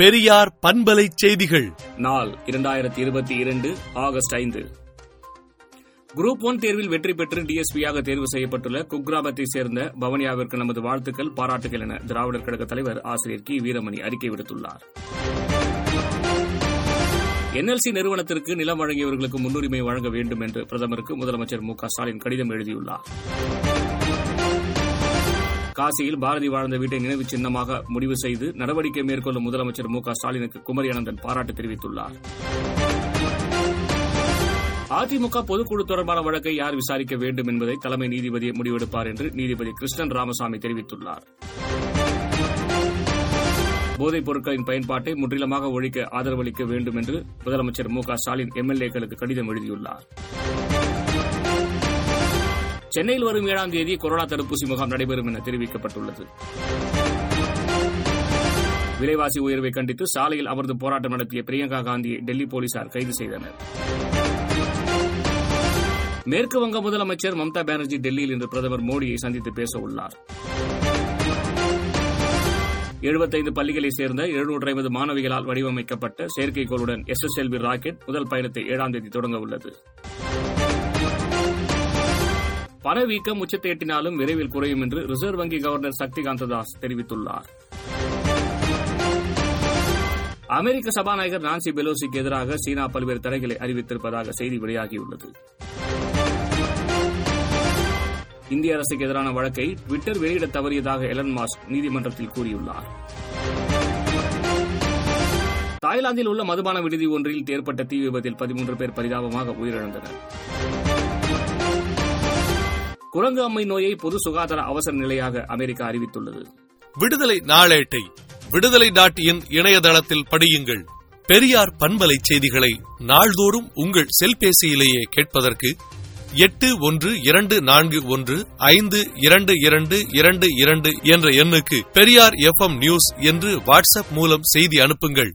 பெரியார் பண்பலை செய்திகள். நாள் இரண்டாயிரத்தி இருபத்தி இரண்டு ஆகஸ்ட் ஐந்து. குரூப் ஒன் தேர்வில் வெற்றி பெற்று டிஎஸ்பியாக தேர்வு செய்யப்பட்டுள்ள குக்ராமத்தை சேர்ந்த பவனியாவிற்கு நமது வாழ்த்துக்கள் பாராட்டுகள் என திராவிடர் கழக தலைவர் ஆசிரியர் கி. வீரமணி அறிக்கை விடுத்துள்ளார். என்எல்சி நிறுவனத்திற்கு நிலம் வழங்கியவர்களுக்கு முன்னுரிமை வழங்க வேண்டும் என்று பிரதமருக்கு முதலமைச்சர் மு க ஸ்டாலின் கடிதம் எழுதியுள்ளார். காசியில் பாரதி வாழ்ந்த வீட்டை நினைவு சின்னமாக முடிவு செய்து நடவடிக்கை மேற்கொள்ளும் முதலமைச்சர் மு க ஸ்டாலினுக்கு குமரி அனந்தன் பாராட்டு தெரிவித்துள்ளார். அதிமுக பொதுக்குழு தொடர்பான வழக்கை யார் விசாரிக்க வேண்டும் என்பதை தலைமை நீதிபதி முடிவெடுப்பார் என்று நீதிபதி கிருஷ்ணன் ராமசாமி தெரிவித்துள்ளார். போதைப் பொருட்களின் பயன்பாட்டை முற்றிலுமாக ஒழிக்க ஆதரவளிக்க வேண்டும் என்று முதலமைச்சர் மு க ஸ்டாலின் எம்எல்ஏக்களுக்கு கடிதம் எழுதியுள்ளார். சென்னையில் வரும் ஏழாம் தேதி கொரோனா தடுப்பூசி முகாம் நடைபெறும் என தெரிவிக்கப்பட்டுள்ளது. விலைவாசி உயர்வை கண்டித்து சாலையில் அமர்ந்து போராட்டம் நடத்திய பிரியங்கா காந்தியை டெல்லி போலீசார் கைது செய்தனர். மேற்கு வங்க முதலமைச்சர் மம்தா பானர்ஜி டெல்லியில் இன்று பிரதமர் மோடியை சந்தித்து பேச உள்ளார். எழுபத்தைந்து பள்ளிகளைச் சேர்ந்த எழுநூற்று ஐம்பது மாணவிகளால் வடிவமைக்கப்பட்ட செயற்கைக்கோளுடன் எஸ்எஸ்எல்வி ராக்கெட் முதல் பயணத்தை ஏழாம் தேதி தொடங்க உள்ளது. பணவீக்கம் உச்சத்தை எட்டினாலும் விரைவில் குறையும் என்று ரிசர்வ் வங்கி கவர்னர் சக்திகாந்த தாஸ் தெரிவித்துள்ளார். அமெரிக்க சபாநாயகர் நான்சி பெலோசிக்கு எதிராக சீனா பல்வேறு தடைகளை அறிவித்திருப்பதாக செய்தி வெளியாகியுள்ளது. இந்திய அரசுக்கு எதிரான வழக்கை ட்விட்டர் வெளியிட தவறியதாக எலன் மாஸ்க் நீதிமன்றத்தில் கூறியுள்ளார். தாய்லாந்தில் உள்ள மதுபான விடுதி ஒன்றில் ஏற்பட்ட தீ விபத்தில் பதிமூன்று பேர் பரிதாபமாக உயிரிழந்தனர். குரங்கு அம்மை நோயை பொது சுகாதார அவசர நிலையாக அமெரிக்கா அறிவித்துள்ளது. விடுதலை நாளேட்டை விடுதலை டாட் இன் இணையதளத்தில் படியுங்கள். பெரியார் பண்பலை செய்திகளை நாள்தோறும் உங்கள் செல்பேசியிலேயே கேட்பதற்கு எட்டு ஒன்று இரண்டு நான்கு ஒன்று ஐந்து இரண்டு இரண்டு இரண்டு இரண்டு என்ற எண்ணுக்கு பெரியார் எஃப் நியூஸ் என்று வாட்ஸ்அப் மூலம் செய்தி அனுப்புங்கள்.